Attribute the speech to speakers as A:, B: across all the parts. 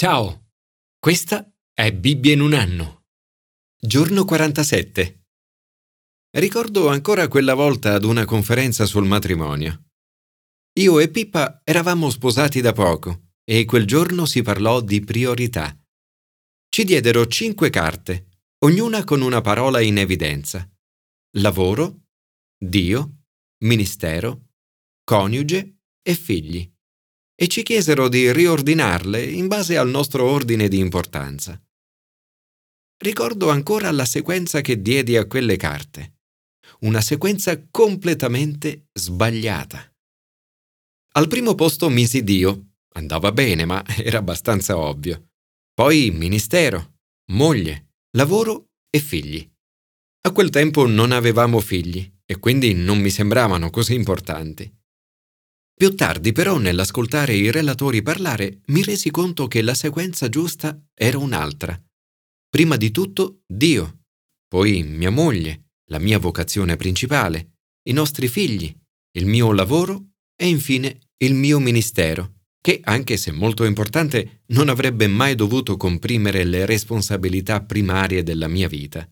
A: Ciao, questa è Bibbia in un anno. Giorno 47. Ricordo ancora quella volta ad una conferenza sul matrimonio. Io e Pippa eravamo sposati da poco e quel giorno si parlò di priorità. Ci diedero cinque carte, ognuna con una parola in evidenza. Lavoro, Dio, ministero, coniuge e figli e ci chiesero di riordinarle in base al nostro ordine di importanza. Ricordo ancora la sequenza che diedi a quelle carte. Una sequenza completamente sbagliata. Al primo posto misi Dio. Andava bene, ma era abbastanza ovvio. Poi ministero, moglie, lavoro e figli. A quel tempo non avevamo figli e quindi non mi sembravano così importanti. Più tardi però nell'ascoltare i relatori parlare mi resi conto che la sequenza giusta era un'altra. Prima di tutto Dio, poi mia moglie, la mia vocazione principale, i nostri figli, il mio lavoro e infine il mio ministero, che, anche se molto importante, non avrebbe mai dovuto comprimere le responsabilità primarie della mia vita.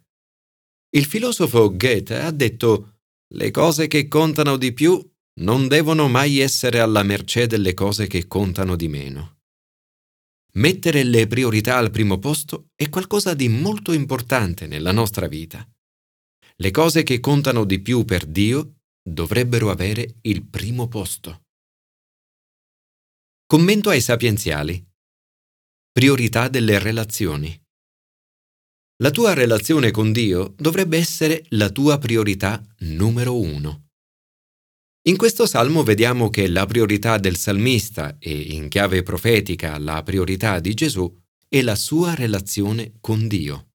A: Il filosofo Goethe ha detto le cose che contano di più non devono mai essere alla mercé delle cose che contano di meno. Mettere le priorità al primo posto è qualcosa di molto importante nella nostra vita. Le cose che contano di più per Dio dovrebbero avere il primo posto. Commento ai sapienziali. Priorità delle relazioni. La tua relazione con Dio dovrebbe essere la tua priorità numero uno. In questo salmo vediamo che la priorità del salmista e in chiave profetica la priorità di Gesù è la sua relazione con Dio.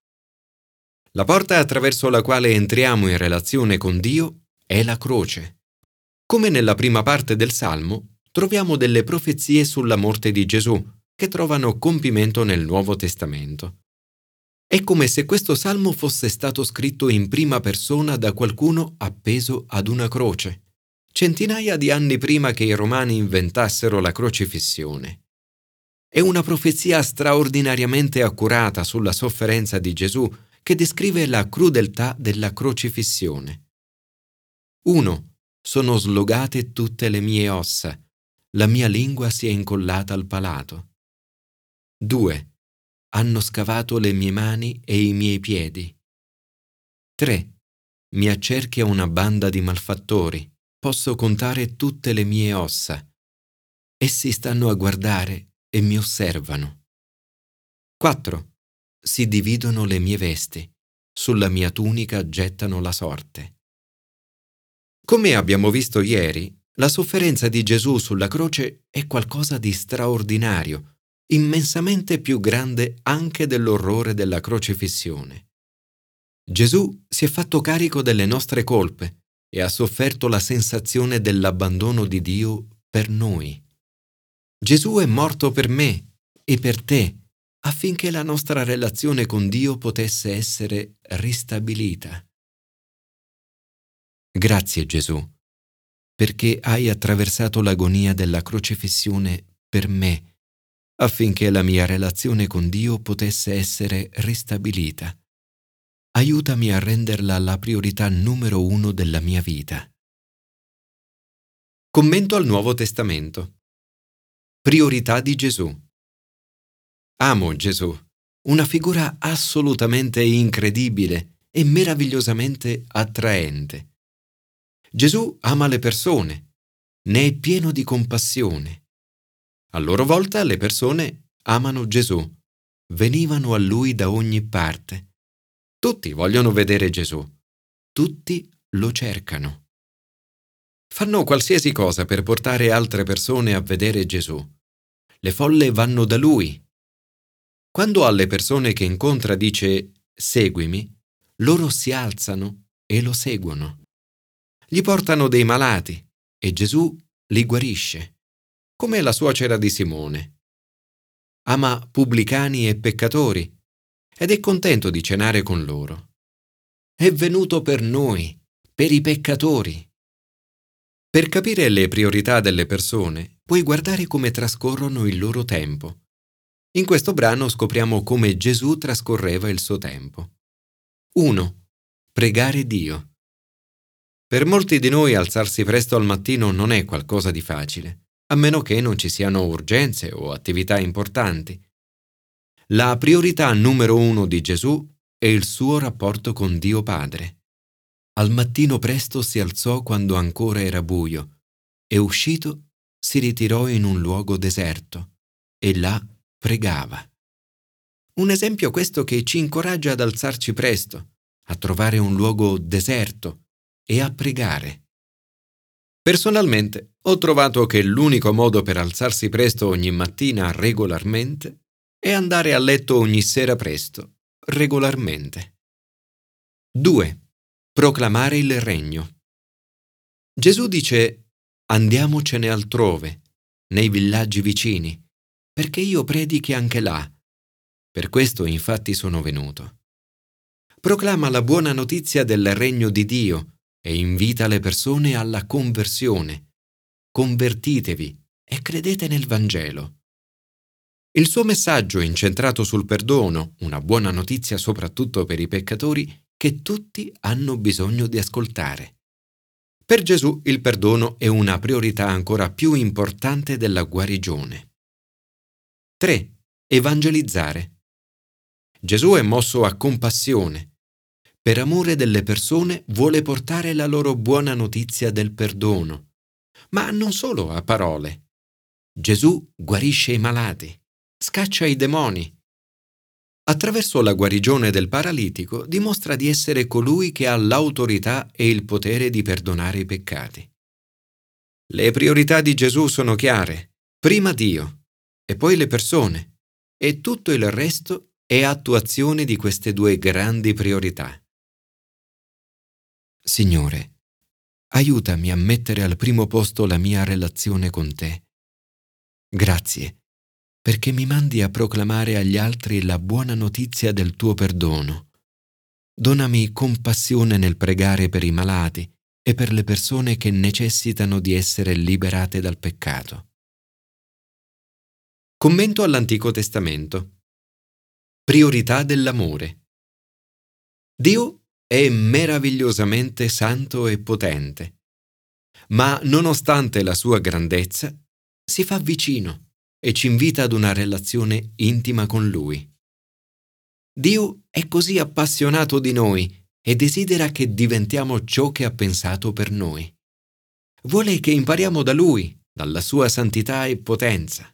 A: La porta attraverso la quale entriamo in relazione con Dio è la croce. Come nella prima parte del salmo, troviamo delle profezie sulla morte di Gesù che trovano compimento nel Nuovo Testamento. È come se questo salmo fosse stato scritto in prima persona da qualcuno appeso ad una croce centinaia di anni prima che i romani inventassero la crocifissione. È una profezia straordinariamente accurata sulla sofferenza di Gesù che descrive la crudeltà della crocifissione. 1. Sono slogate tutte le mie ossa, la mia lingua si è incollata al palato. 2. Hanno scavato le mie mani e i miei piedi. 3. Mi accerchia una banda di malfattori posso contare tutte le mie ossa. Essi stanno a guardare e mi osservano. 4. Si dividono le mie vesti, sulla mia tunica gettano la sorte. Come abbiamo visto ieri, la sofferenza di Gesù sulla croce è qualcosa di straordinario, immensamente più grande anche dell'orrore della crocifissione. Gesù si è fatto carico delle nostre colpe e ha sofferto la sensazione dell'abbandono di Dio per noi. Gesù è morto per me e per te affinché la nostra relazione con Dio potesse essere ristabilita. Grazie Gesù, perché hai attraversato l'agonia della crocifissione per me, affinché la mia relazione con Dio potesse essere ristabilita aiutami a renderla la priorità numero uno della mia vita. Commento al Nuovo Testamento. Priorità di Gesù. Amo Gesù, una figura assolutamente incredibile e meravigliosamente attraente. Gesù ama le persone, ne è pieno di compassione. A loro volta le persone amano Gesù, venivano a lui da ogni parte tutti vogliono vedere Gesù. Tutti lo cercano. Fanno qualsiasi cosa per portare altre persone a vedere Gesù. Le folle vanno da lui. Quando alle persone che incontra dice seguimi, loro si alzano e lo seguono. Gli portano dei malati e Gesù li guarisce, come la suocera di Simone. Ama pubblicani e peccatori ed è contento di cenare con loro. È venuto per noi, per i peccatori. Per capire le priorità delle persone, puoi guardare come trascorrono il loro tempo. In questo brano scopriamo come Gesù trascorreva il suo tempo. 1. Pregare Dio. Per molti di noi alzarsi presto al mattino non è qualcosa di facile, a meno che non ci siano urgenze o attività importanti. La priorità numero uno di Gesù è il suo rapporto con Dio Padre. Al mattino presto si alzò quando ancora era buio e uscito si ritirò in un luogo deserto e là pregava. Un esempio questo che ci incoraggia ad alzarci presto, a trovare un luogo deserto e a pregare. Personalmente ho trovato che l'unico modo per alzarsi presto ogni mattina regolarmente è andare a letto ogni sera presto, regolarmente. 2. Proclamare il regno. Gesù dice andiamocene altrove, nei villaggi vicini, perché io predichi anche là. Per questo infatti sono venuto. Proclama la buona notizia del regno di Dio e invita le persone alla conversione. Convertitevi e credete nel Vangelo. Il suo messaggio incentrato sul perdono, una buona notizia soprattutto per i peccatori che tutti hanno bisogno di ascoltare. Per Gesù il perdono è una priorità ancora più importante della guarigione. 3. Evangelizzare. Gesù è mosso a compassione. Per amore delle persone vuole portare la loro buona notizia del perdono, ma non solo a parole. Gesù guarisce i malati scaccia i demoni. Attraverso la guarigione del paralitico dimostra di essere colui che ha l'autorità e il potere di perdonare i peccati. Le priorità di Gesù sono chiare. Prima Dio e poi le persone e tutto il resto è attuazione di queste due grandi priorità. Signore, aiutami a mettere al primo posto la mia relazione con te. Grazie perché mi mandi a proclamare agli altri la buona notizia del tuo perdono. Donami compassione nel pregare per i malati e per le persone che necessitano di essere liberate dal peccato. Commento all'Antico Testamento. Priorità dell'amore. Dio è meravigliosamente santo e potente, ma nonostante la sua grandezza, si fa vicino e ci invita ad una relazione intima con Lui. Dio è così appassionato di noi e desidera che diventiamo ciò che ha pensato per noi. Vuole che impariamo da Lui, dalla sua santità e potenza.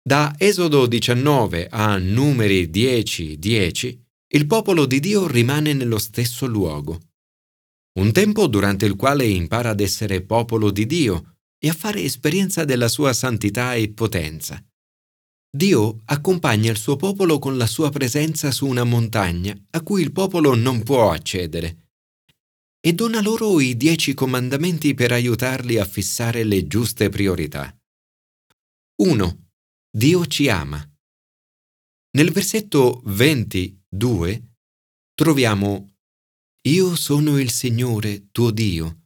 A: Da Esodo 19 a Numeri 10, 10, il popolo di Dio rimane nello stesso luogo. Un tempo durante il quale impara ad essere popolo di Dio e a fare esperienza della sua santità e potenza. Dio accompagna il suo popolo con la sua presenza su una montagna a cui il popolo non può accedere e dona loro i dieci comandamenti per aiutarli a fissare le giuste priorità. 1. Dio ci ama. Nel versetto 22 troviamo Io sono il Signore tuo Dio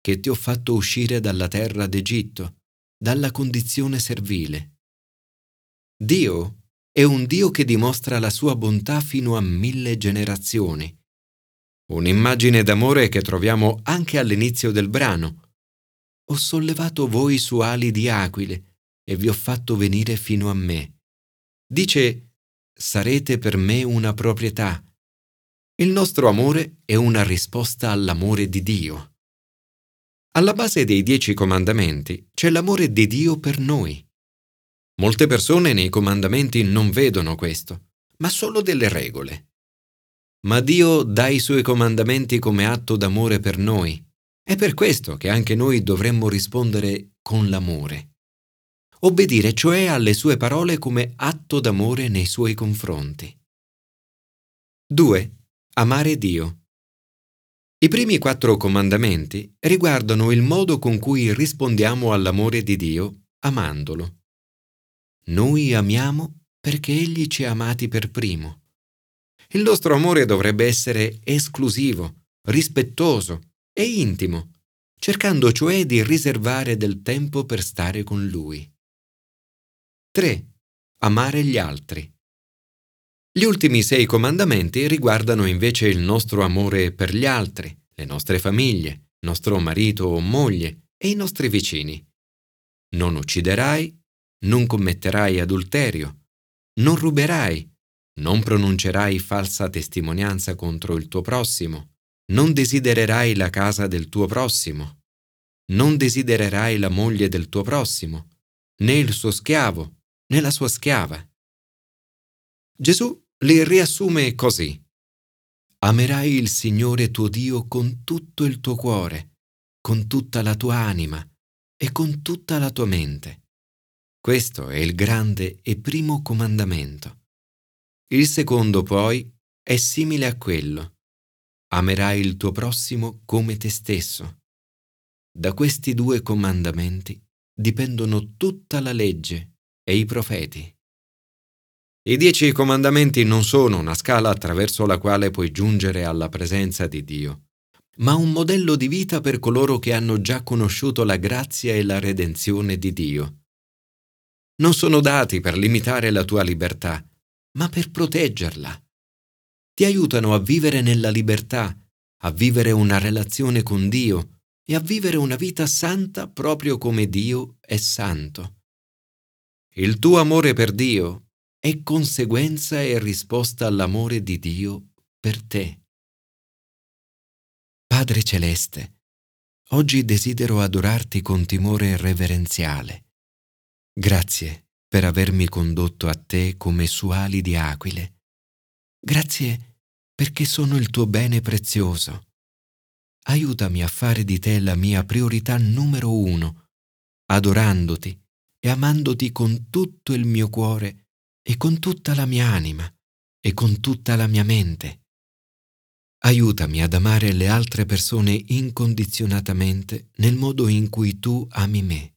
A: che ti ho fatto uscire dalla terra d'Egitto, dalla condizione servile. Dio è un Dio che dimostra la sua bontà fino a mille generazioni. Un'immagine d'amore che troviamo anche all'inizio del brano. Ho sollevato voi su ali di aquile e vi ho fatto venire fino a me. Dice, sarete per me una proprietà. Il nostro amore è una risposta all'amore di Dio. Alla base dei dieci comandamenti c'è l'amore di Dio per noi. Molte persone nei comandamenti non vedono questo, ma solo delle regole. Ma Dio dà i suoi comandamenti come atto d'amore per noi. È per questo che anche noi dovremmo rispondere con l'amore. Obbedire cioè alle sue parole come atto d'amore nei suoi confronti. 2. Amare Dio. I primi quattro comandamenti riguardano il modo con cui rispondiamo all'amore di Dio amandolo. Noi amiamo perché Egli ci ha amati per primo. Il nostro amore dovrebbe essere esclusivo, rispettoso e intimo, cercando cioè di riservare del tempo per stare con Lui. 3. amare gli altri. Gli ultimi sei comandamenti riguardano invece il nostro amore per gli altri, le nostre famiglie, nostro marito o moglie e i nostri vicini. Non ucciderai, non commetterai adulterio, non ruberai, non pronuncerai falsa testimonianza contro il tuo prossimo, non desidererai la casa del tuo prossimo, non desidererai la moglie del tuo prossimo, né il suo schiavo, né la sua schiava. Gesù li riassume così. Amerai il Signore tuo Dio con tutto il tuo cuore, con tutta la tua anima e con tutta la tua mente. Questo è il grande e primo comandamento. Il secondo poi è simile a quello. Amerai il tuo prossimo come te stesso. Da questi due comandamenti dipendono tutta la legge e i profeti. I dieci comandamenti non sono una scala attraverso la quale puoi giungere alla presenza di Dio, ma un modello di vita per coloro che hanno già conosciuto la grazia e la redenzione di Dio. Non sono dati per limitare la tua libertà, ma per proteggerla. Ti aiutano a vivere nella libertà, a vivere una relazione con Dio e a vivere una vita santa proprio come Dio è santo. Il tuo amore per Dio è conseguenza e risposta all'amore di Dio per te. Padre Celeste, oggi desidero adorarti con timore reverenziale. Grazie per avermi condotto a te come su ali di aquile. Grazie perché sono il tuo bene prezioso. Aiutami a fare di te la mia priorità numero uno, adorandoti e amandoti con tutto il mio cuore e con tutta la mia anima e con tutta la mia mente. Aiutami ad amare le altre persone incondizionatamente nel modo in cui tu ami me.